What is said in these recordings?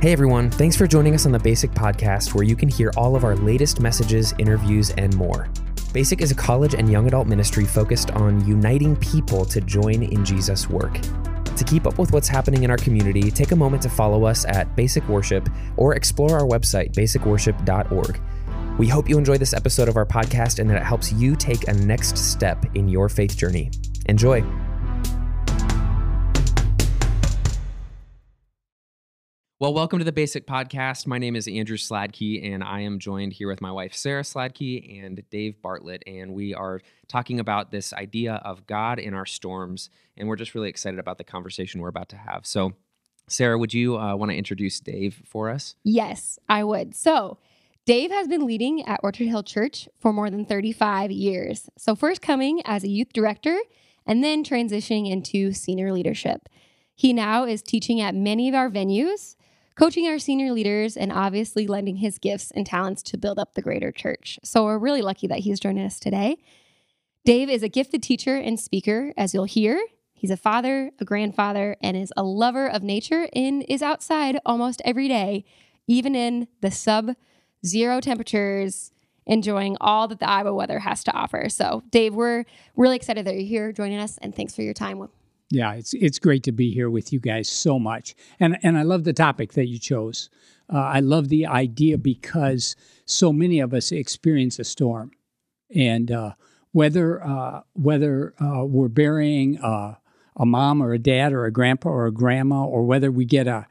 Hey everyone, thanks for joining us on the Basic Podcast, where you can hear all of our latest messages, interviews, and more. Basic is a college and young adult ministry focused on uniting people to join in Jesus' work. To keep up with what's happening in our community, take a moment to follow us at Basic Worship or explore our website, basicworship.org. We hope you enjoy this episode of our podcast and that it helps you take a next step in your faith journey. Enjoy. Well, welcome to the Basic Podcast. My name is Andrew Sladkey, and I am joined here with my wife, Sarah Sladkey, and Dave Bartlett. And we are talking about this idea of God in our storms. And we're just really excited about the conversation we're about to have. So, Sarah, would you uh, want to introduce Dave for us? Yes, I would. So, Dave has been leading at Orchard Hill Church for more than 35 years. So, first coming as a youth director and then transitioning into senior leadership. He now is teaching at many of our venues coaching our senior leaders, and obviously lending his gifts and talents to build up the greater church. So we're really lucky that he's joining us today. Dave is a gifted teacher and speaker, as you'll hear. He's a father, a grandfather, and is a lover of nature and is outside almost every day, even in the sub zero temperatures, enjoying all that the Iowa weather has to offer. So, Dave, we're really excited that you're here joining us, and thanks for your time. Yeah, it's it's great to be here with you guys so much, and and I love the topic that you chose. Uh, I love the idea because so many of us experience a storm, and uh, whether uh, whether uh, we're burying a mom or a dad or a grandpa or a grandma, or whether we get a,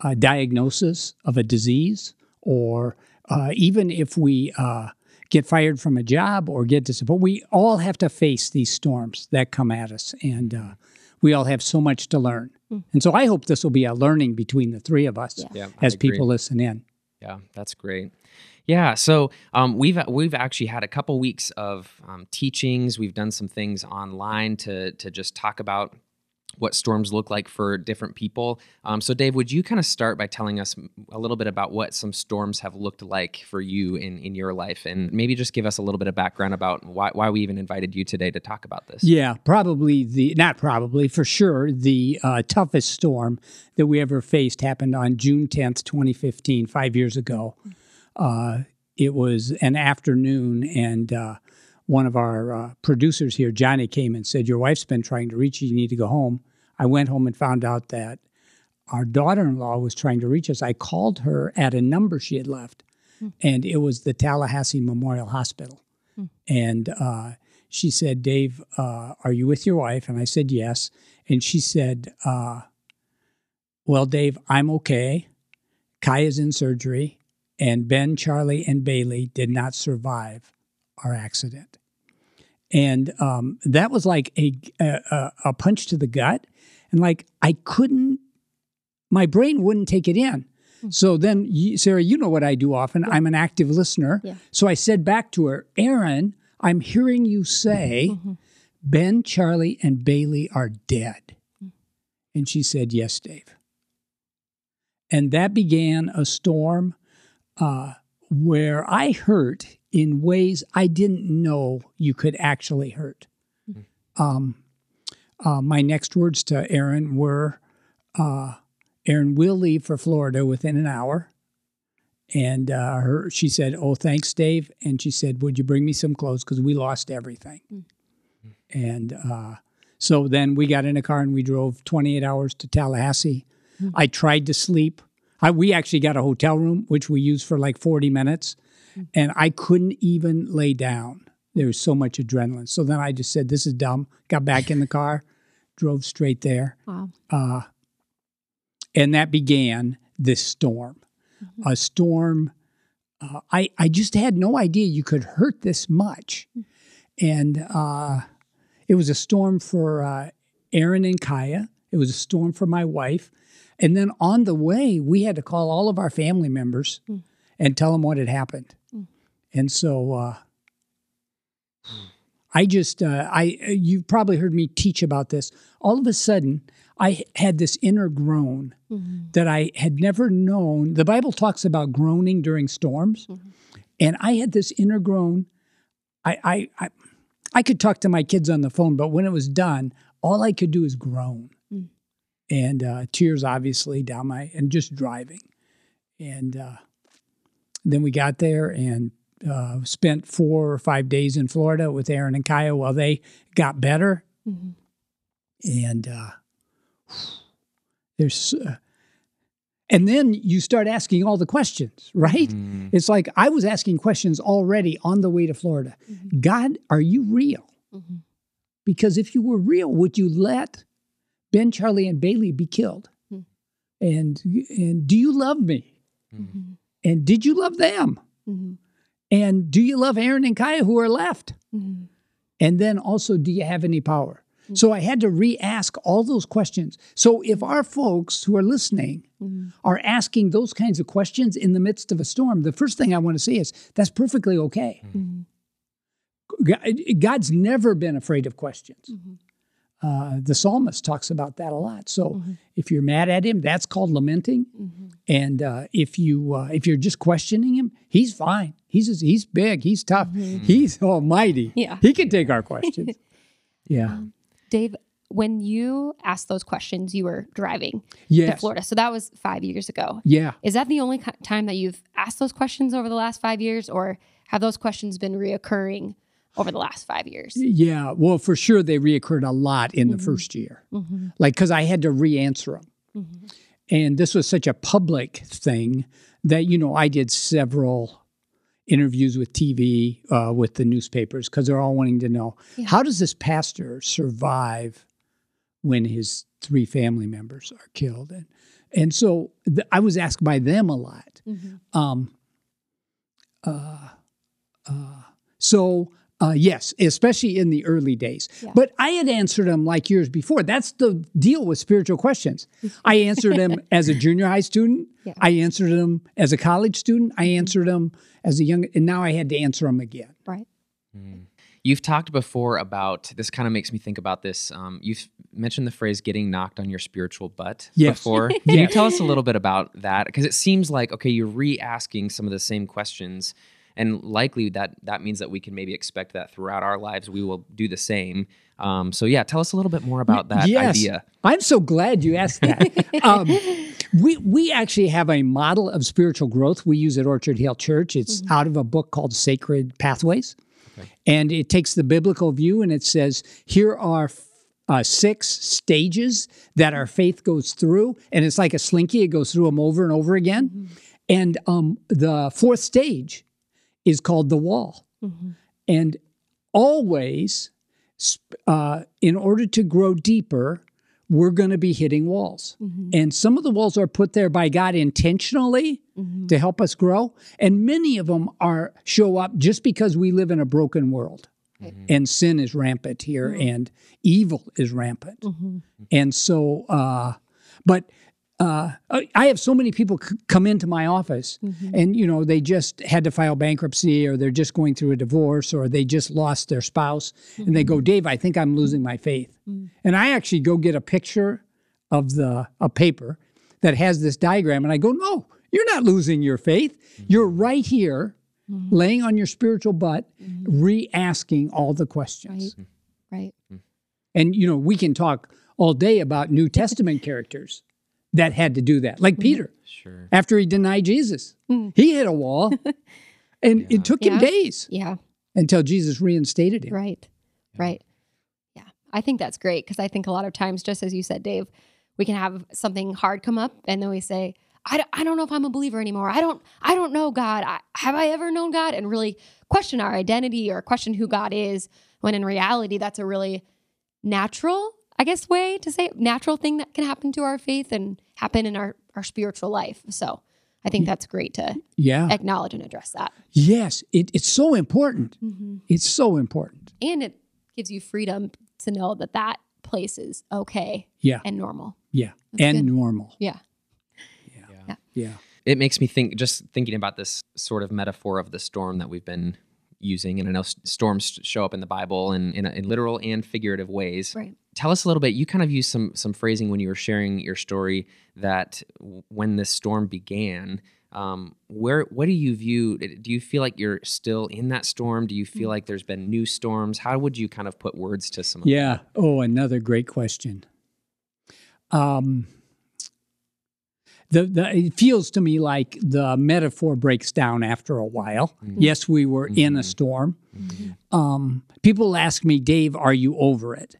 a diagnosis of a disease, or uh, even if we uh, get fired from a job or get disappointed, we all have to face these storms that come at us, and we all have so much to learn. Mm. And so I hope this will be a learning between the three of us yeah. as people listen in. Yeah, that's great. Yeah, so um, we've we've actually had a couple weeks of um, teachings. We've done some things online to to just talk about what storms look like for different people. Um, so, Dave, would you kind of start by telling us a little bit about what some storms have looked like for you in, in your life, and maybe just give us a little bit of background about why, why we even invited you today to talk about this? Yeah, probably the not probably for sure the uh, toughest storm that we ever faced happened on June tenth, twenty fifteen, five years ago. Uh, it was an afternoon, and uh, one of our uh, producers here, Johnny, came and said, Your wife's been trying to reach you. You need to go home. I went home and found out that our daughter in law was trying to reach us. I called her at a number she had left, mm. and it was the Tallahassee Memorial Hospital. Mm. And uh, she said, Dave, uh, are you with your wife? And I said, Yes. And she said, uh, Well, Dave, I'm okay. Kaya's in surgery, and Ben, Charlie, and Bailey did not survive our accident. And um, that was like a, a, a punch to the gut. And like I couldn't, my brain wouldn't take it in. Mm-hmm. So then, Sarah, you know what I do often. Yeah. I'm an active listener. Yeah. So I said back to her, Aaron, I'm hearing you say mm-hmm. Ben, Charlie, and Bailey are dead. Mm-hmm. And she said, Yes, Dave. And that began a storm uh, where I hurt in ways I didn't know you could actually hurt. Mm-hmm. Um, uh, my next words to Aaron were, uh, "Erin will leave for Florida within an hour." And uh, her, she said, "Oh, thanks, Dave." And she said, "Would you bring me some clothes because we lost everything?" Mm-hmm. And uh, so then we got in a car and we drove 28 hours to Tallahassee. Mm-hmm. I tried to sleep. I, we actually got a hotel room, which we used for like 40 minutes and I couldn't even lay down. There was so much adrenaline. So then I just said, "This is dumb." Got back in the car, drove straight there. Wow. Uh, and that began this storm, mm-hmm. a storm. Uh, I I just had no idea you could hurt this much, and uh, it was a storm for uh, Aaron and Kaya. It was a storm for my wife, and then on the way we had to call all of our family members mm. and tell them what had happened. And so uh, I just, uh, I, you've probably heard me teach about this. All of a sudden, I had this inner groan mm-hmm. that I had never known. The Bible talks about groaning during storms. Mm-hmm. And I had this inner groan. I, I, I, I, could talk to my kids on the phone, but when it was done, all I could do is groan. Mm. And uh, tears obviously down my, and just driving. And uh, then we got there and uh, spent four or five days in Florida with Aaron and Kaya while they got better. Mhm. And uh, there's, uh, and then you start asking all the questions, right? Mm. It's like I was asking questions already on the way to Florida. Mhm. God, are you real? Mhm. Because if you were real, would you let Ben, Charlie, and Bailey be killed? Hmm. And and do you love me? Mhm. And did you love them? And do you love Aaron and Kaya who are left? Mhm. And then also, do you have any power? Hmm. So I had to re-ask all those questions. So if our folks who are listening Mhm. are asking those kinds of questions in the midst of a storm, the first thing I want to say is that's perfectly okay. Mhm. God's never been afraid of questions. Uh, the psalmist talks about that a lot. So Mhm. if you're mad at him, that's called lamenting. Mhm. And uh, if you uh, if you're just questioning him, he's fine. He's he's big. He's tough. Mhm. He's almighty. Yeah. He can take our questions. yeah. Dave, when you asked those questions, you were driving to Florida. So that was five years ago. Yeah. Is that the only time that you've asked those questions over the last five years, or have those questions been reoccurring over the last five years? Yeah. Well, for sure, they reoccurred a lot in the Mhm. first year, Mhm. like because I had to re-answer them. Mhm. And this was such a public thing that, you know, I did several interviews with TV, uh, with the newspapers, because they're all wanting to know Yeah. how does this pastor survive when his three family members are killed? And, and so th- I was asked by them a lot. Mhm. Um, uh, uh, so, uh, yes, especially in the early days. Yeah. But I had answered them like years before. That's the deal with spiritual questions. I answered them as a junior high student. Yeah. I answered them as a college student. I answered them as a young, and now I had to answer them again. Right. Mm. You've talked before about this. Kind of makes me think about this. Um, you've mentioned the phrase "getting knocked on your spiritual butt" Yes. before. Can you tell us a little bit about that? Because it seems like okay, you're re-asking some of the same questions, and likely that that means that we can maybe expect that throughout our lives we will do the same. Um, so yeah, tell us a little bit more about that yes. idea. I'm so glad you asked that. um, we we actually have a model of spiritual growth we use at Orchard Hill Church. It's out of a book called Sacred Pathways, and it takes the biblical view and it says here are. Uh, six stages that our faith goes through, and it's like a slinky; it goes through them over and over again. And um, the fourth stage is called the wall. Mhm. And always, uh, in order to grow deeper, we're going to be hitting walls. Mhm. And some of the walls are put there by God intentionally Mhm. to help us grow, and many of them are show up just because we live in a broken world. Right. And sin is rampant here, Mhm. and evil is rampant. Mhm. And so, uh, but uh, I I have so many people c- come into my office, Mhm. and you know they just had to file bankruptcy, or they're just going through a divorce, or they just lost their spouse, and they go, "Dave, I think I'm losing my faith." Mhm. And I actually go get a picture of the a paper that has this diagram, and I go, "No, you're not losing your faith. You're right here." Mhm. Laying on your spiritual butt, Mhm. re-asking all the questions. Right. And you know, we can talk all day about New Testament characters that had to do that. Like Mm-hmm. Peter, Sure. after he denied Jesus, Mm. he hit a wall. And Yeah. it took him Yeah. days Yeah. until Jesus reinstated him. Right. Right. Yeah. I think that's great because I think a lot of times, just as you said, Dave, we can have something hard come up and then we say, I don't, I don't know if I'm a believer anymore. I don't I don't know God. I, have I ever known God? And really question our identity or question who God is when in reality that's a really natural, I guess, way to say natural thing that can happen to our faith and happen in our, our spiritual life. So I think that's great to Yeah. acknowledge and address that. Yes. It, it's so important. Mm-hmm. It's so important. and it gives you freedom to know that that place is okay Yeah. and normal. Yeah. That's and good. normal. Yeah. Yeah. Yeah. it makes me think just thinking about this sort of metaphor of the storm that we've been using and i know storms show up in the bible in, in, in literal and figurative ways Right. Tell us a little bit you kind of used some some phrasing when you were sharing your story that when this storm began um, where what do you view do you feel like you're still in that storm do you Mm. feel like there's been new storms how would you kind of put words to some of Yeah. Oh, another great question. Um, the, the it feels to me like the metaphor breaks down after a while. Yes, we were in a storm. Um, people ask me, Dave, are you over it?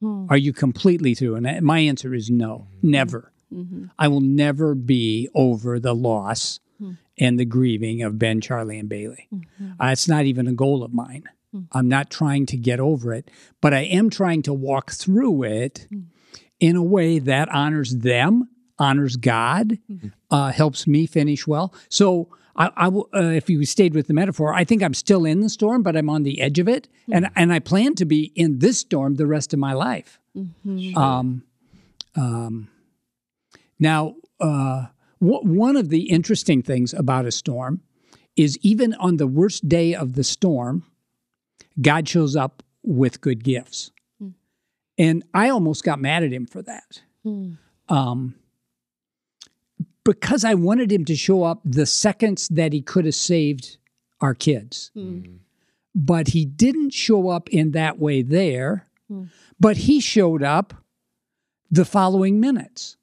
Hmm. Are you completely through? And uh, my answer is no, hmm. never. Mm-hmm. I will never be over the loss hmm. and the grieving of Ben, Charlie, and Bailey. Mm-hmm. Uh, it's not even a goal of mine. I'm not trying to get over it, but I am trying to walk through it in a way that honors them, honors God, uh, helps me finish well. So, I, I will, uh, if you stayed with the metaphor, I think I'm still in the storm, but I'm on the edge of it, and and I plan to be in this storm the rest of my life. Um, um, now, uh, wh- one of the interesting things about a storm is even on the worst day of the storm, God shows up with good gifts. And I almost got mad at him for that. Um, because I wanted him to show up the seconds that he could have saved our kids. Hmm. Hmm. But he didn't show up in that way there, hmm. but he showed up the following minutes.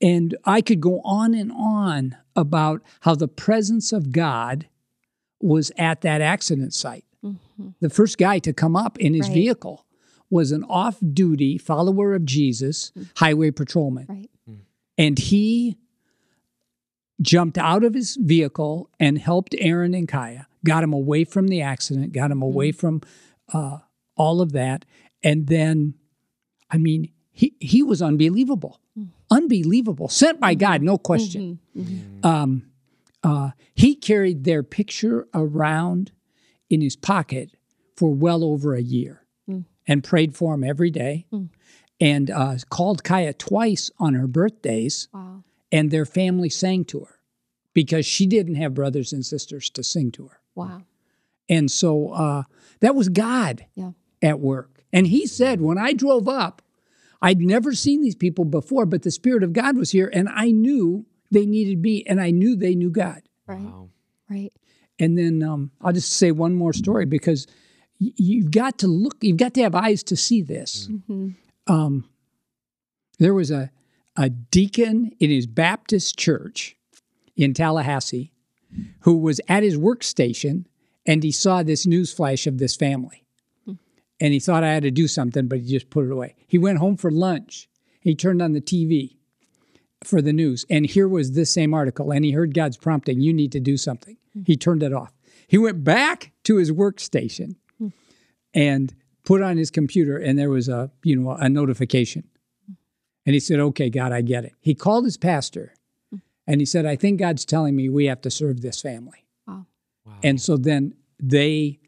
And I could go on and on about how the presence of God was at that accident site. Mm-hmm. The first guy to come up in his Right. vehicle was an off duty follower of Jesus, highway patrolman. Right. And he jumped out of his vehicle and helped Aaron and Kaya, got him away from the accident, got him away from uh, all of that. And then, I mean, he, he was unbelievable. Unbelievable. Sent by God, no question. Um, uh, he carried their picture around in his pocket for well over a year and prayed for him every day and uh, called Kaya twice on her birthdays Wow. and their family sang to her because she didn't have brothers and sisters to sing to her. Wow. And so uh, that was God Yeah. at work. And he said, when I drove up, I'd never seen these people before, but the Spirit of God was here, and I knew they needed me, and I knew they knew God. Right. Wow. Right. And then um, I'll just say one more story because y- you've got to look, you've got to have eyes to see this. Um, there was a, a deacon in his Baptist church in Tallahassee who was at his workstation and he saw this news flash of this family. Hmm. And he thought I had to do something, but he just put it away. He went home for lunch. He turned on the TV for the news, and here was this same article. And he heard God's prompting, You need to do something. Hmm. He turned it off. He went back to his workstation hmm. and put on his computer, and there was a, you know, a notification. And he said, Okay, God, I get it. He called his pastor and he said, I think God's telling me we have to serve this family. Wow. wow. And so then they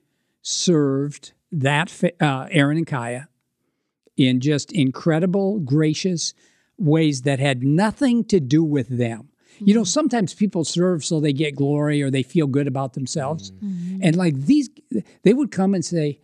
served that uh, Aaron and Kaya in just incredible, gracious ways that had nothing to do with them. You know, sometimes people serve so they get glory or they feel good about themselves. And like these, they would come and say,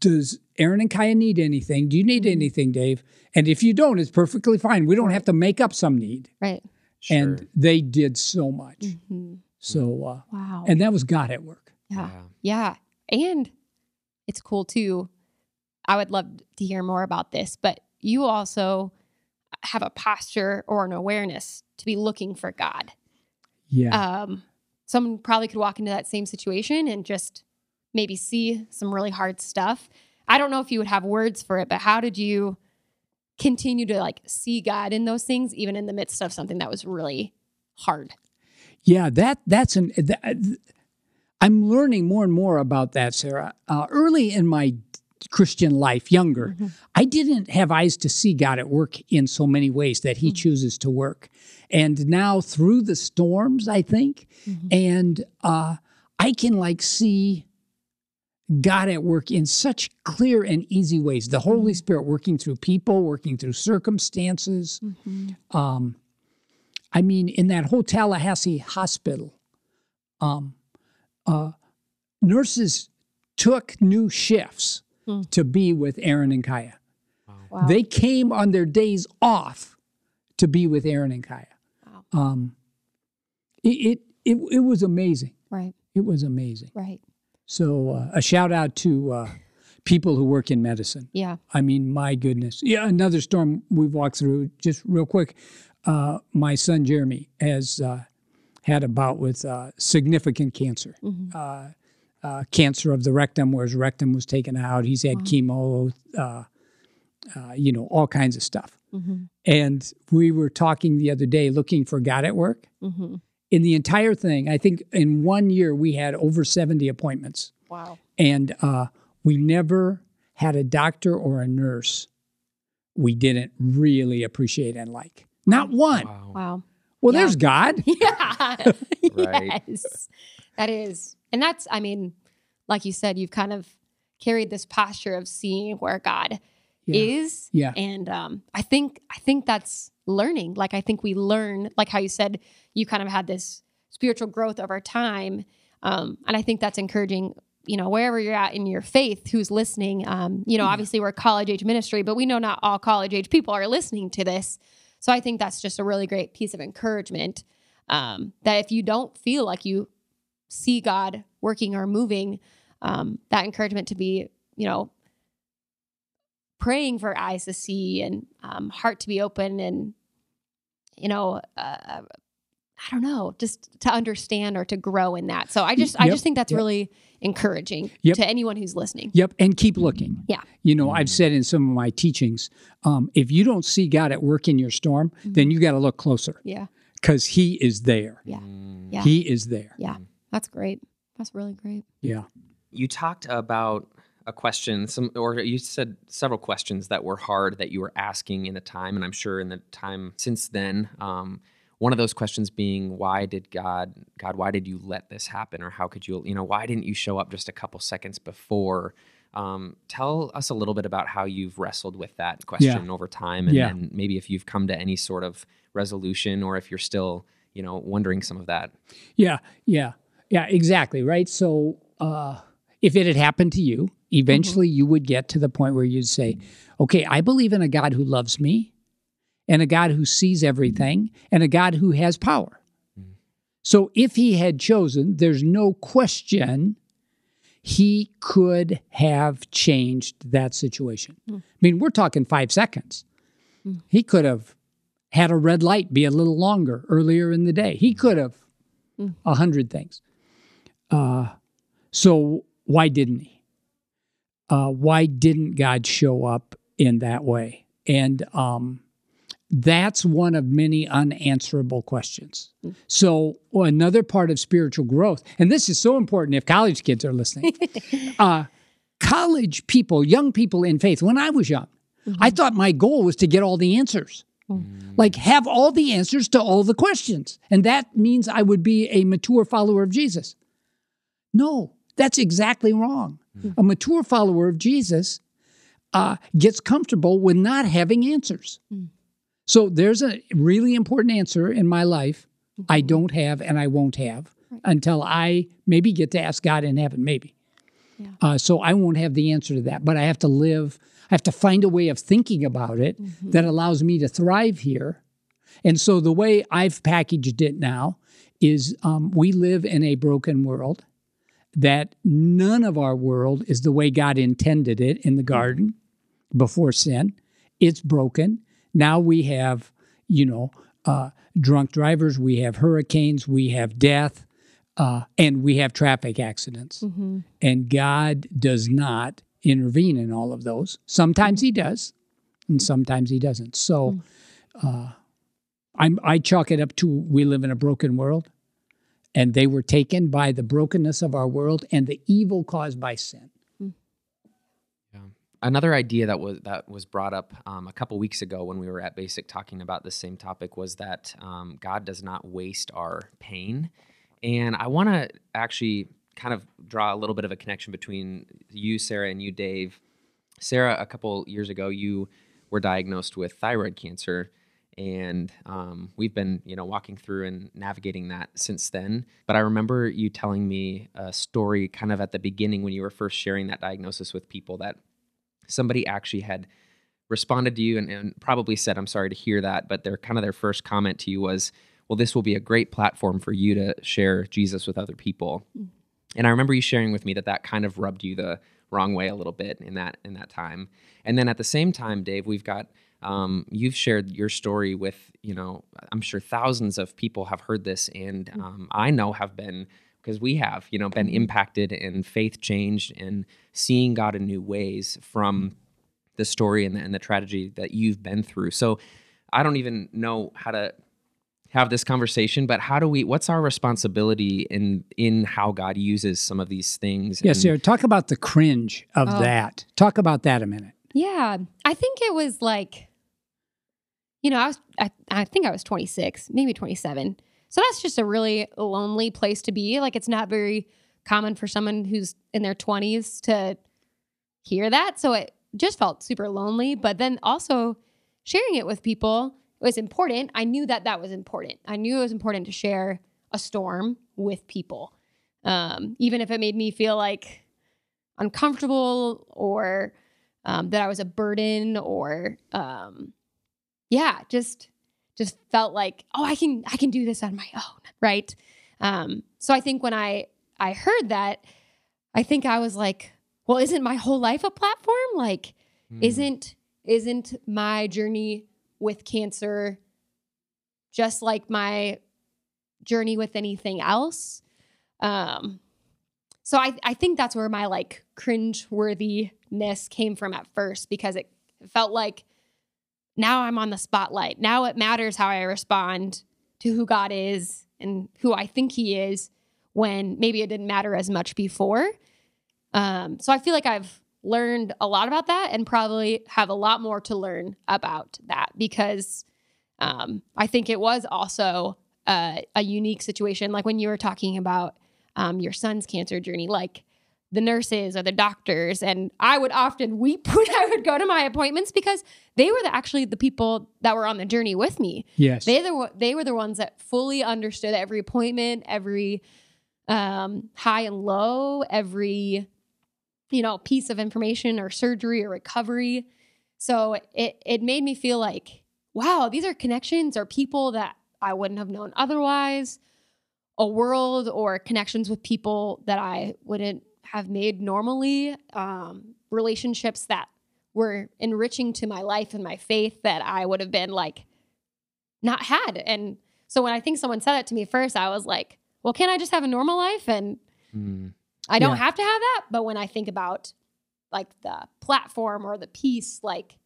Does Aaron and Kaya need anything? Do you need anything, Dave? And if you don't, it's perfectly fine. We don't have to make up some need. Right. Sure. And they did so much. Mm-hmm. So, uh, Wow. and that was God at work. Yeah. Yeah. And it's cool too. I would love to hear more about this, but you also have a posture or an awareness to be looking for God. Yeah. Um, someone probably could walk into that same situation and just maybe see some really hard stuff. I don't know if you would have words for it, but how did you continue to like see God in those things, even in the midst of something that was really hard? Yeah, that that's an. That, I'm learning more and more about that, Sarah. Uh, early in my Christian life, younger, I didn't have eyes to see God at work in so many ways that He chooses to work, and now through the storms, I think, and uh, I can like see God at work in such clear and easy ways. The Holy Spirit working through people, working through circumstances. Um, I mean, in that whole Tallahassee hospital, um, uh, nurses took new shifts Hmm. to be with Aaron and Kaya. Wow. They came on their days off to be with Aaron and Kaya. Wow. Um, it, it it it was amazing. right. It was amazing. Right. So uh, a shout out to uh, people who work in medicine. Yeah. I mean, my goodness. Yeah, another storm we've walked through, just real quick. uh, my son Jeremy has uh, had a bout with uh, significant cancer, uh, uh, cancer of the rectum, where his rectum was taken out. He's had chemo, uh, uh, you know, all kinds of stuff. And we were talking the other day, looking for God at work. In the entire thing, I think in one year we had over seventy appointments Wow. and uh, we never had a doctor or a nurse we didn't really appreciate and like. Not one. Wow. Wow. Well, Yeah. there's God. Yeah. Right. Yes. That is. And that's, I mean, like you said, you've kind of carried this posture of seeing where God Yeah. is. Yeah. And um, I think I think that's learning. Like I think we learn, like how you said, you kind of had this spiritual growth over time. Um, and I think that's encouraging, you know, wherever you're at in your faith, who's listening. Um, you know, obviously we're college age ministry, but we know not all college age people are listening to this. So I think that's just a really great piece of encouragement. Um, that if you don't feel like you see God working or moving, um, that encouragement to be, you know, praying for eyes to see and um, heart to be open and, you know, uh, I don't know, just to understand or to grow in that. So I just, I just think that's yep. really encouraging Yep. to anyone who's listening. Yep. And keep looking. Yeah. You know, I've said in some of my teachings, um, if you don't see God at work in your storm, then you got to look closer Yeah. because He is there. Yeah. Mm. Yeah. He is there. Yeah. That's great. That's really great. Yeah. You talked about a question, some, or you said several questions that were hard that you were asking in the time, and I'm sure in the time since then. Um, one of those questions being, why did God, God, why did you let this happen, or how could you, you know, why didn't you show up just a couple seconds before? Um, tell us a little bit about how you've wrestled with that question over time, and, Yeah. and maybe if you've come to any sort of resolution, or if you're still, you know, wondering some of that. Yeah, yeah, yeah, exactly. Right. So, uh, if it had happened to you, Mm-hmm. eventually you would get to the point where you'd say, okay, I believe in a God who loves me and a God who sees everything and a God who has power. Mm-hmm. So, if he had chosen, there's no question he could have changed that situation. Mm. I mean, we're talking five seconds. Mm. He could have had a red light be a little longer earlier in the day. He mm-hmm. could have mm. a hundred things. Uh, so why didn't he? Uh, why didn't God show up in that way? And um, that's one of many unanswerable questions. So another part of spiritual growth, and this is so important if college kids are listening. uh, college people, young people in faith, when I was young, I thought my goal was to get all the answers like have all the answers to all the questions. And that means I would be a mature follower of Jesus. No, that's exactly wrong. A mature follower of Jesus uh, gets comfortable with not having answers. So there's a really important answer in my life I don't have and I won't have until I maybe get to ask God in heaven, maybe. Uh, so I won't have the answer to that, but I have to live, I have to find a way of thinking about it that allows me to thrive here. And so the way I've packaged it now is um, we live in a broken world, that none of our world is the way God intended it in the garden before sin. It's broken. Now we have, you know, uh, drunk drivers, we have hurricanes, we have death, uh, and we have traffic accidents. And God does not intervene in all of those. Sometimes He does, and sometimes He doesn't. So uh, I'm, I chalk it up to we live in a broken world, and they were taken by the brokenness of our world and the evil caused by sin. Another idea that was that was brought up um, a couple weeks ago when we were at Basic talking about the same topic was that um, God does not waste our pain, and I want to actually kind of draw a little bit of a connection between you, Sarah, and you, Dave. Sarah, a couple years ago, you were diagnosed with thyroid cancer, and um, we've been, you know, walking through and navigating that since then. But I remember you telling me a story kind of at the beginning when you were first sharing that diagnosis with people that somebody actually had responded to you and, and probably said, I'm sorry to hear that, but their kind of their first comment to you was, well, this will be a great platform for you to share Jesus with other people. And I remember you sharing with me that that kind of rubbed you the wrong way a little bit in that in that time. And then at the same time, Dave, we've got um, you've shared your story with you know i'm sure thousands of people have heard this and Mm. um, i know have been because we have you know been Mm-hmm. impacted and faith changed and seeing god in new ways from the story and the, and the tragedy that you've been through so i don't even know how to have this conversation but how do we what's our responsibility in in how god uses some of these things Yes, and- Sarah, talk about the cringe of Oh. that. Talk about that a minute. Yeah, I think it was like, you know, I was, I, I think I was 26, maybe 27. So that's just a really lonely place to be. Like, it's not very common for someone who's in their 20s to hear that. So it just felt super lonely. But then also sharing it with people was important. I knew that that was important. I knew it was important to share a storm with people, um, even if it made me feel like uncomfortable or um, that I was a burden or um, yeah, just just felt like oh I can I can do this on my own, right? Um, so I think when I I heard that, I think I was like, well, isn't my whole life a platform? Like, Mm. isn't isn't my journey with cancer just like my journey with anything else? Um, so I, I think that's where my like cringe worthiness came from at first because it felt like now I'm on the spotlight. Now it matters how I respond to who God is and who I think He is when maybe it didn't matter as much before. Um, so I feel like I've learned a lot about that and probably have a lot more to learn about that because um, I think it was also a unique situation. Like when you were talking about um, your son's cancer journey, like the nurses or the doctors, and I would often weep when I would go to my appointments because they were the, actually the people that were on the journey with me. Yes. They the they were the ones that fully understood every appointment, every um, high and low, every you know piece of information or surgery or recovery. So it it made me feel like wow, these are connections or people that I wouldn't have known otherwise. A world or connections with people that I wouldn't have made normally. Um, relationships that were enriching to my life and my faith that I would have been like not had. And so when I think someone said that to me first, I was like, well, can't I just have a normal life? And Mm. I don't Yeah. have to have that. But when I think about like the platform or the piece, like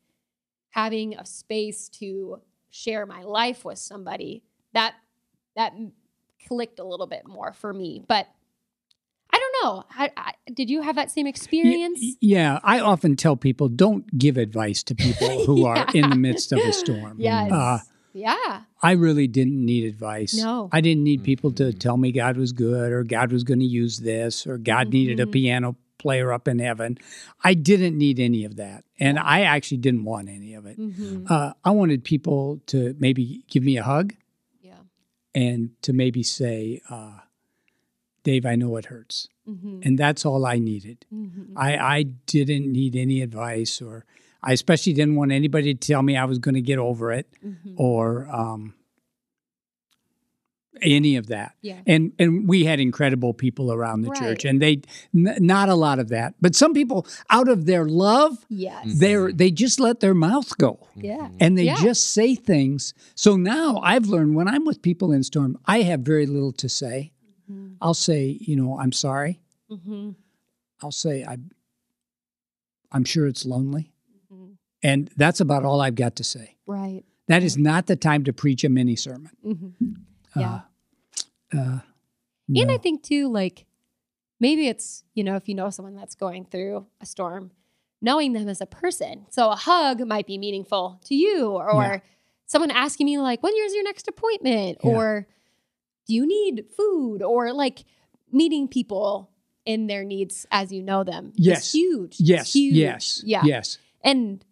having a space to share my life with somebody, that that clicked a little bit more for me. But know. I, I, did you have that same experience? y- Yeah, I often tell people don't give advice to people who are in the midst of a storm. Yes. Uh, yeah. I really didn't need advice. No. I didn't need people to tell me God was good or God was going to use this or God needed a Mhm. piano player up in heaven. I didn't need any of that. And I actually didn't want any of it. hmm Uh, I wanted people to maybe give me a hug Yeah. and to maybe say, uh, Dave, I know it hurts. Hmm And that's all I needed. hmm I, I didn't need any advice, or I especially didn't want anybody to tell me I was going to get over it hmm or um, any of that. Yeah. And and we had incredible people around the church, and they n- not a lot of that, but some people out of their love, Yes. they they just let their mouth go. Yeah. And they Yeah. just say things. So now I've learned when I'm with people in storm, I have very little to say. Mhm. I'll say, you know, I'm sorry. hmm I'll say I I'm sure it's lonely. hmm And that's about all I've got to say. Right. That is not the time to preach a mini sermon. hmm Yeah. Uh, uh, And I think too, like maybe it's, you know, if you know someone that's going through a storm, knowing them as a person. So a hug might be meaningful to you, or, Yeah. someone asking me, like, when is your next appointment? Yeah. Or do you need food? Or like meeting people in their needs as you know them. Yes. huge. It's yes, huge. yes, Yeah. yes. And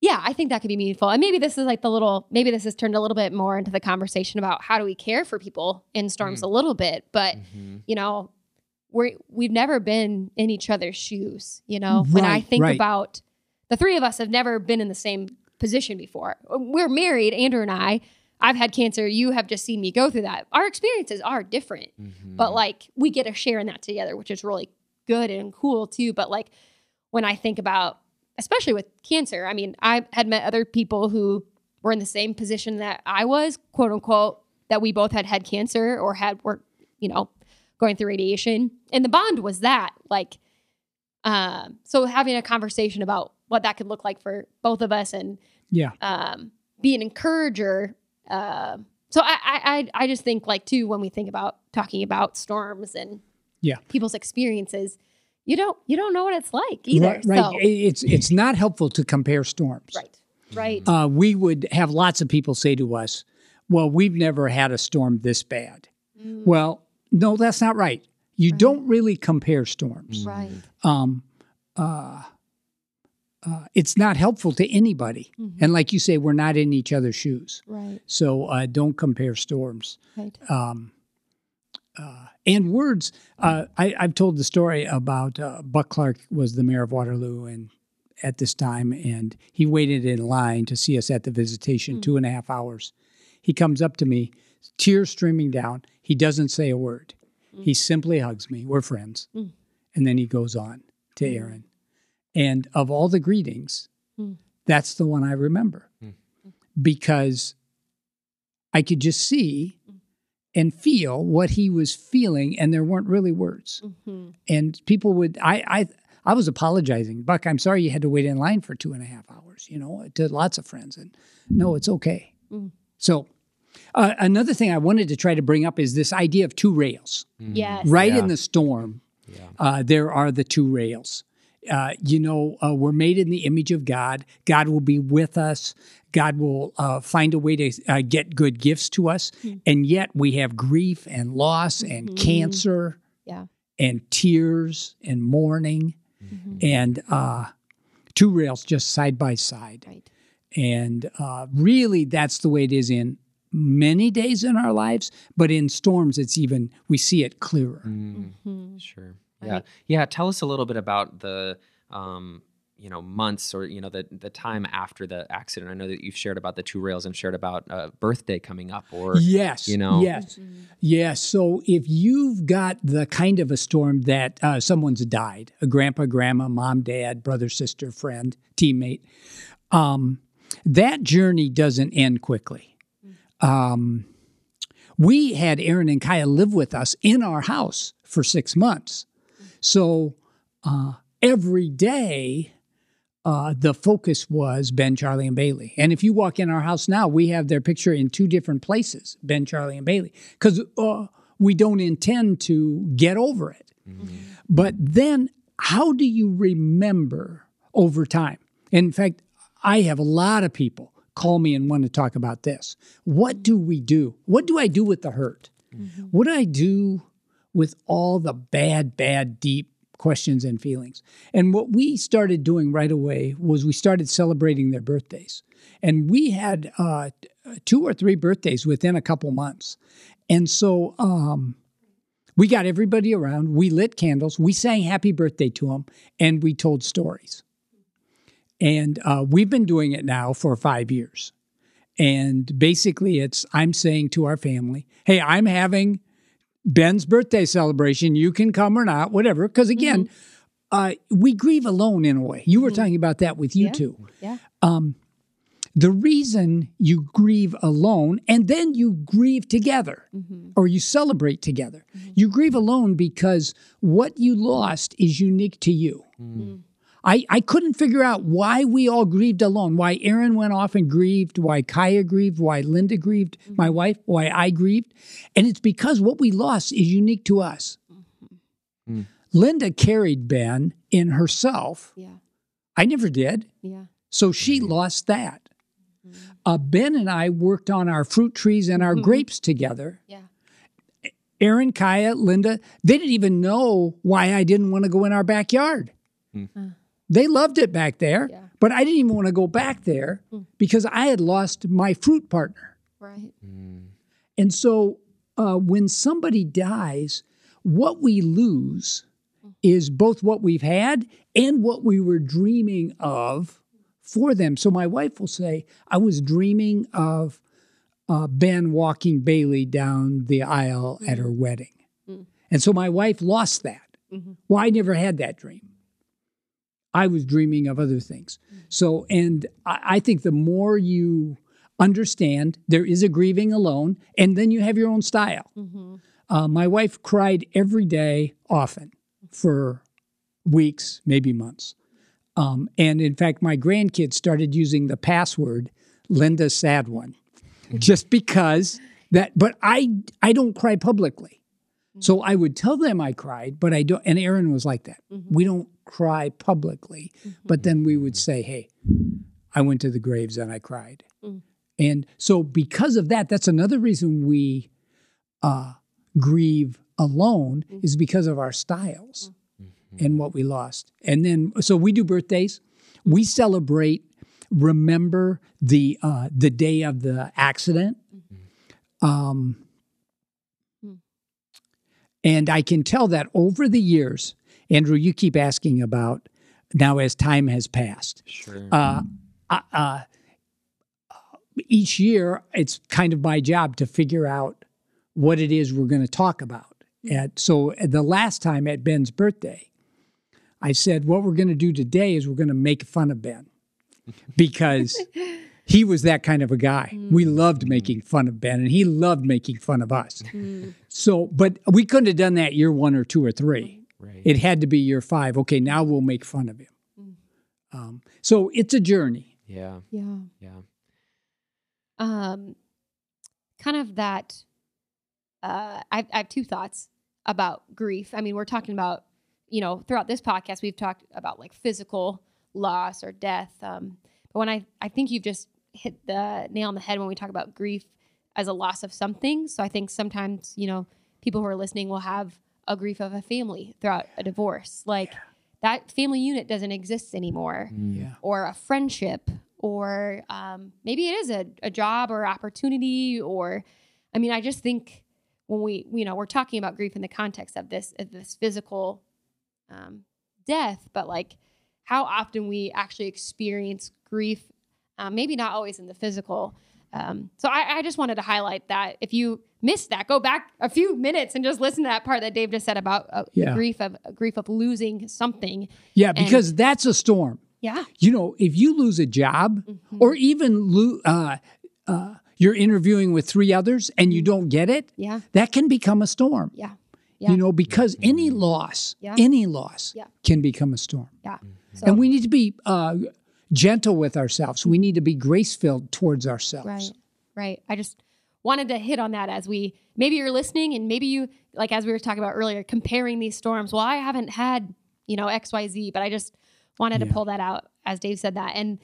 yeah, I think that could be meaningful. And maybe this is like the little, maybe this has turned a little bit more into the conversation about how do we care for people in storms a little bit. But, Mhm. you know, we're, we've never been in each other's shoes. You know, when I think right. about the three of us have never been in the same position before. We're married, Andrew and I. I've had cancer. You have just seen me go through that. Our experiences are different Mhm. but like we get a share in that together, which is really good and cool too. But like when I think about especially with cancer. I mean, I had met other people who were in the same position that I was, quote unquote, that we both had had cancer or had were, you know, going through radiation. And the bond was that, like, um, so having a conversation about what that could look like for both of us and Yeah. um, be an encourager. Uh, so I, I, I I just think like too when we think about talking about storms and Yeah. people's experiences, you don't you don't know what it's like either. Right. right. So, It's it's not helpful to compare storms. right, right, Uh, we would have lots of people say to us, "Well, we've never had a storm this bad." Mm, Well, no, that's not right. You Right. don't really compare storms. right, Um, uh, uh, it's not helpful to anybody. Mhm. And like you say, we're not in each other's shoes. right, So uh, don't compare storms. right. Um, uh, and words. Uh, I, I've told the story about uh, Buck Clark was the mayor of Waterloo, and at this time, and he waited in line to see us at the visitation, Mm. two and a half hours. He comes up to me, tears streaming down. He doesn't say a word. He simply hugs me. We're friends, Mm. and then he goes on to Mm. Aaron. And of all the greetings, Mm. that's the one I remember Mm. because I could just see and feel what he was feeling, and there weren't really words. hmm And people would, I, I, I was apologizing, Buck. I'm sorry you had to wait in line for two and a half hours. You know, to lots of friends, and no, it's okay. Mm. So, uh, another thing I wanted to try to bring up is this idea of two rails. Yes. Right Yeah. in the storm, Yeah. uh, there are the two rails. Uh, you know, uh, we're made in the image of God. God will be with us. God will uh, find a way to uh, get good gifts to us. Hmm. And yet we have grief and loss and Mhm. cancer Yeah. and tears and mourning Mhm. and uh, two rails just side by side. Right. And uh, really, that's the way it is in many days in our lives. But in storms, it's even, we see it clearer. Mm, Right. Yeah. Yeah. Tell us a little bit about the, um, you know, months or you know the the time after the accident. I know that you've shared about the two rails and shared about a birthday coming up, or yes. you know- Yes. Mhm. Yes. So if you've got the kind of a storm that uh, someone's died, a grandpa, grandma, mom, dad, brother, sister, friend, teammate, um, that journey doesn't end quickly. Um, we had Aaron and Kaya live with us in our house for six months. So uh, every day, uh, the focus was Ben, Charlie, and Bailey. And if you walk in our house now, we have their picture in two different places Ben, Charlie, and Bailey, because uh, we don't intend to get over it. But then, how do you remember over time? In fact, I have a lot of people call me and want to talk about this. What do we do? What do I do with the hurt? What do I do with all the bad, bad, deep questions and feelings? And what we started doing right away was we started celebrating their birthdays. And we had uh, two or three birthdays within a couple months. And so um, we got everybody around, we lit candles, we sang happy birthday to them, and we told stories. And uh, we've been doing it now for five years. And basically, it's I'm saying to our family, hey, I'm having Ben's birthday celebration. You can come or not, whatever. Because again, uh, we grieve alone in a way. You were talking about that with you Yeah. two. Yeah. Um, the reason you grieve alone and then you grieve together Mhm. or you celebrate together, you grieve alone because what you lost is unique to you. I, I couldn't figure out why we all grieved alone, why Aaron went off and grieved, why Kaya grieved, why Linda grieved, my wife, why I grieved. And it's because what we lost is unique to us. Mm. Linda carried Ben in herself. Yeah. I never did. Yeah. So she lost that. Uh, ben and I worked on our fruit trees and our Mhm. grapes together. Yeah. Aaron, Kaya, Linda, they didn't even know why I didn't want to go in our backyard. Mm. Uh. They loved it back there, Yeah. but I didn't even want to go back there Mm. because I had lost my fruit partner. Right. Mm, And so uh, when somebody dies, what we lose is both what we've had and what we were dreaming of for them. So my wife will say, I was dreaming of uh, Ben walking Bailey down the aisle at her wedding. Mm. And so my wife lost that. Mhm. Well, I never had that dream. I was dreaming of other things. So, and I, I think the more you understand there is a grieving alone, and then you have your own style. Mm-hmm. Uh, my wife cried every day, often, for weeks, maybe months. Um, and in fact, my grandkids started using the password Linda Sad One, just because that. But I I don't cry publicly, so I would tell them I cried, but I don't. And Aaron was like that. We don't cry publicly, but then we would say, "Hey, I went to the graves and I cried," Mm. and so because of that, that's another reason we uh, grieve alone is because of our styles and what we lost. And then, so we do birthdays. We celebrate, remember the uh, the day of the accident. Um, Hmm. and I can tell that over the years, Andrew, you keep asking about now as time has passed. Sure. Uh, uh, uh, each year, it's kind of my job to figure out what it is we're going to talk about. At, so the last time at Ben's birthday, I said, what we're going to do today is we're going to make fun of Ben because he was that kind of a guy. We loved making fun of Ben and he loved making fun of us. So, but we couldn't have done that year one or two or three. Right. It had to be year five. Okay, now we'll make fun of him. Um, so it's a journey. yeah. Yeah. Yeah. um kind of that uh I, I have two thoughts about grief i mean we're talking about you know throughout this podcast we've talked about like physical loss or death um but when i i think you've just hit the nail on the head when we talk about grief as a loss of something so i think sometimes you know people who are listening will have a grief of a family throughout a divorce. Like that family unit doesn't exist anymore. Yeah. or a friendship or um, maybe it is a, a job or opportunity or i mean i just think when we you know we're talking about grief in the context of this of this physical um, death but like how often we actually experience grief um, maybe not always in the physical um, so I, I just wanted to highlight that if you missed that go back a few minutes and just listen to that part that dave just said about uh, Yeah. grief of grief of losing something Yeah, because that's a storm. yeah You know, if you lose a job Mhm. or even lo- uh, uh, you're interviewing with three others and you don't get it, yeah that can become a storm. yeah Yeah. You know, because any loss, Yeah. any loss Yeah. can become a storm. yeah so, and we need to be uh, gentle with ourselves. We need to be grace filled towards ourselves. Right. Right. I just wanted to hit on that as we maybe you're listening and maybe you like as we were talking about earlier, comparing these storms. Well, I haven't had, you know, XYZ, but I just wanted to pull that out as Dave said that. And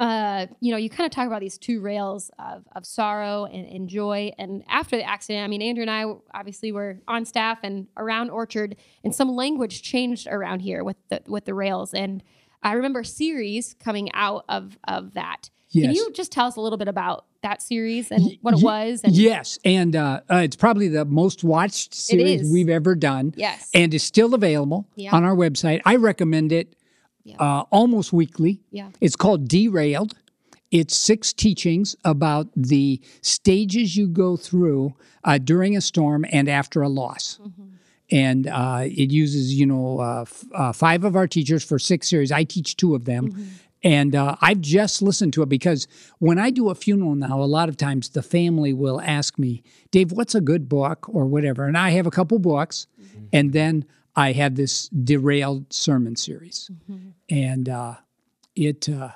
uh, you know, you kind of talk about these two rails of, of sorrow and, and joy. And after the accident, I mean, Andrew and I obviously were on staff and around Orchard, and some language changed around here with the with the rails. And I remember series coming out of of that. Can you just tell us a little bit about that series and what it was? And Yes, and uh, uh, it's probably the most watched series we've ever done. yes, and is still available Yeah. on our website. I recommend it Yeah. uh, almost weekly. Yeah. It's called Derailed. It's six teachings about the stages you go through uh, during a storm and after a loss. Mm-hmm. And uh, it uses, you know, uh, f- uh, five of our teachers for six series. I teach two of them. Mm-hmm. And uh, I've just listened to it because when I do a funeral now, a lot of times the family will ask me, Dave, what's a good book or whatever? And I have a couple books. And then I have this derailed sermon series. Mm-hmm. And uh, it, uh,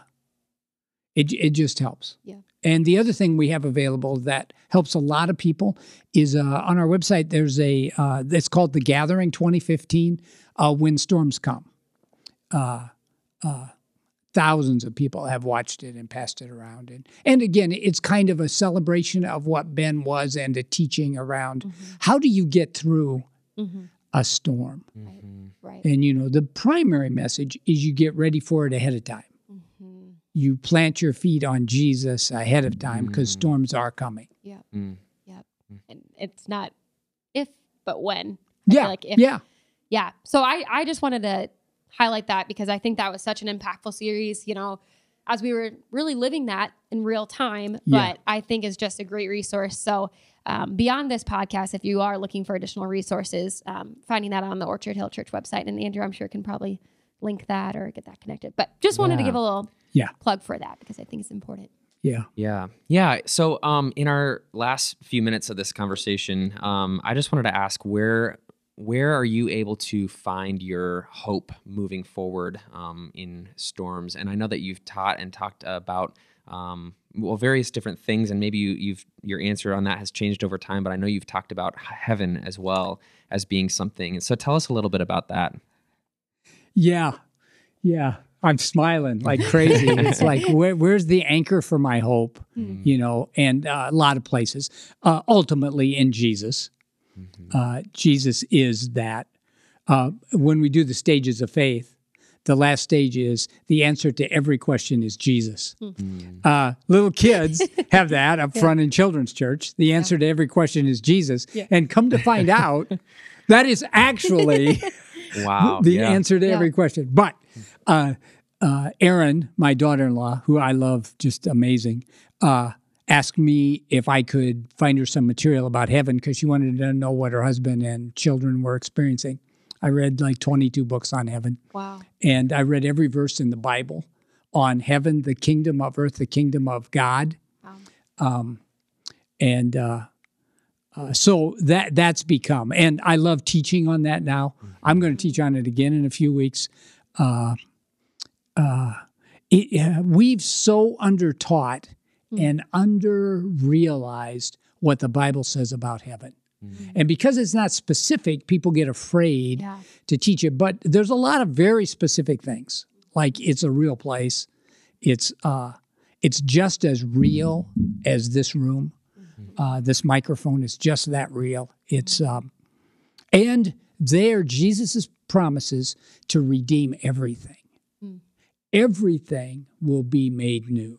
it, it just helps. Yeah. And the other thing we have available that helps a lot of people is uh, on our website, there's a, uh, it's called The Gathering 2015 uh, When Storms Come. Uh, uh, thousands of people have watched it and passed it around. And, and again, it's kind of a celebration of what Ben was and a teaching around how do you get through Mhm. a storm. Mhm. right. And you know, the primary message is you get ready for it ahead of time. Mhm. You plant your feet on Jesus ahead of time because Mm. storms are coming. Mm. And it's not if, but when. I Yeah, like if- yeah, Yeah. So I, I just wanted to highlight that because I think that was such an impactful series, you know, as we were really living that in real time, Yeah. but I think is just a great resource. So um, beyond this podcast, if you are looking for additional resources, um, finding that on the Orchard Hill Church website, and Andrew, I'm sure can probably link that or get that connected. But just wanted to give a little Yeah. plug for that because I think it's important. Yeah. Yeah. Yeah. So, um, in our last few minutes of this conversation, um, I just wanted to ask where where are you able to find your hope moving forward um, in storms? And I know that you've taught and talked about um, well various different things, and maybe you, you've your answer on that has changed over time. But I know you've talked about heaven as well as being something. And so, tell us a little bit about that. Yeah. Yeah. I'm smiling like crazy. it's like, where, where's the anchor for my hope? You know, and uh, a lot of places. Uh, ultimately, in Jesus. Uh, Jesus is that. Uh, when we do the stages of faith, the last stage is the answer to every question is Jesus. Uh, little kids have that up front in children's church. The answer to every question is Jesus. And come to find out, that is actually Wow. the yeah. answer to Yeah. every question. But uh, uh, Erin, my daughter-in-law, who I love, just amazing, uh, asked me if I could find her some material about heaven because she wanted to know what her husband and children were experiencing. I read like 22 books on heaven, Wow. and I read every verse in the Bible on heaven, the kingdom of earth, the kingdom of God Wow. Um, and uh, uh, so that that's become and i love teaching on that now i'm going to teach on it again in a few weeks uh, uh, it, uh, we've so undertaught and under realized what the bible says about heaven. And because it's not specific people get afraid Yeah. to teach it but there's a lot of very specific things. Like it's a real place. It's uh it's just as real as this room. Uh, this microphone is just that real. It's um and there jesus' promises to redeem everything everything will be made new.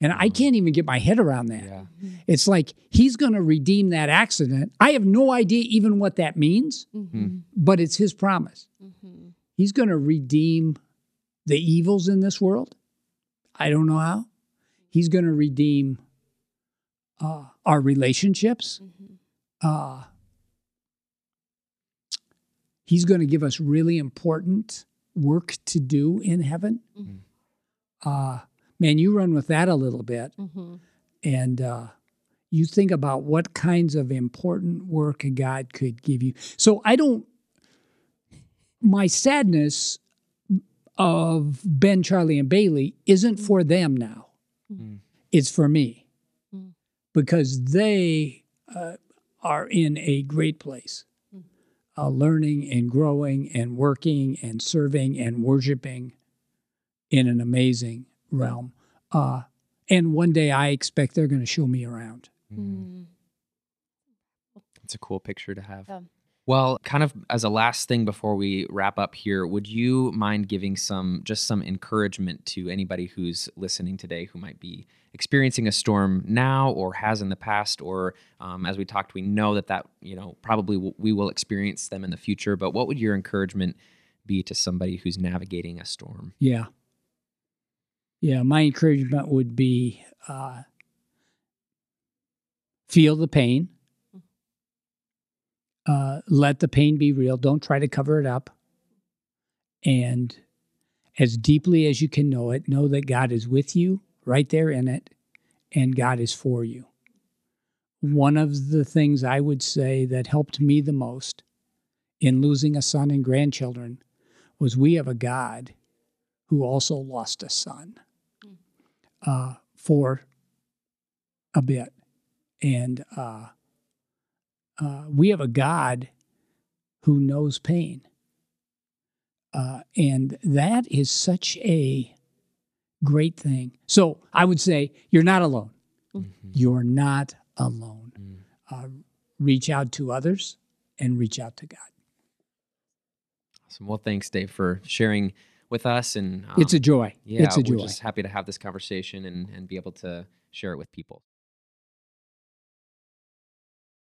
And i can't even get my head around that. Yeah. it's like he's going to redeem that accident. I have no idea even what that means Mm-hmm. but it's his promise. He's going to redeem the evils in this world. I don't know how. He's going to redeem uh, our relationships. Uh, he's going to give us really important work to do in heaven uh, man you run with that a little bit Mm-hmm. and uh, you think about what kinds of important work God could give you. So I don't. My sadness of Ben, Charlie, and Bailey isn't for them now. Mm. It's for me Mm. because they uh, are in a great place, uh, learning and growing and working and serving and worshiping in an amazing realm. Uh, and one day I expect they're going to show me around. Mm. It's a cool picture to have. Yeah. Well, kind of as a last thing before we wrap up here, would you mind giving some just some encouragement to anybody who's listening today who might be experiencing a storm now or has in the past, or um, as we talked, we know that that you know probably w- we will experience them in the future. But what would your encouragement be to somebody who's navigating a storm? Yeah. Yeah, my encouragement would be uh, feel the pain. Uh, let the pain be real. Don't try to cover it up. And as deeply as you can know it, know that God is with you right there in it, and God is for you. One of the things I would say that helped me the most in losing a son and grandchildren was we have a God who also lost a son uh, for a bit. And uh, uh, we have a God who knows pain. Uh, and that is such a great thing. So I would say, you're not alone. You're not alone. Uh, reach out to others and reach out to God. Awesome. Well, thanks, Dave, for sharing with us. And um, it's a joy. yeah, it's a we're joy. just happy to have this conversation and and be able to share it with people.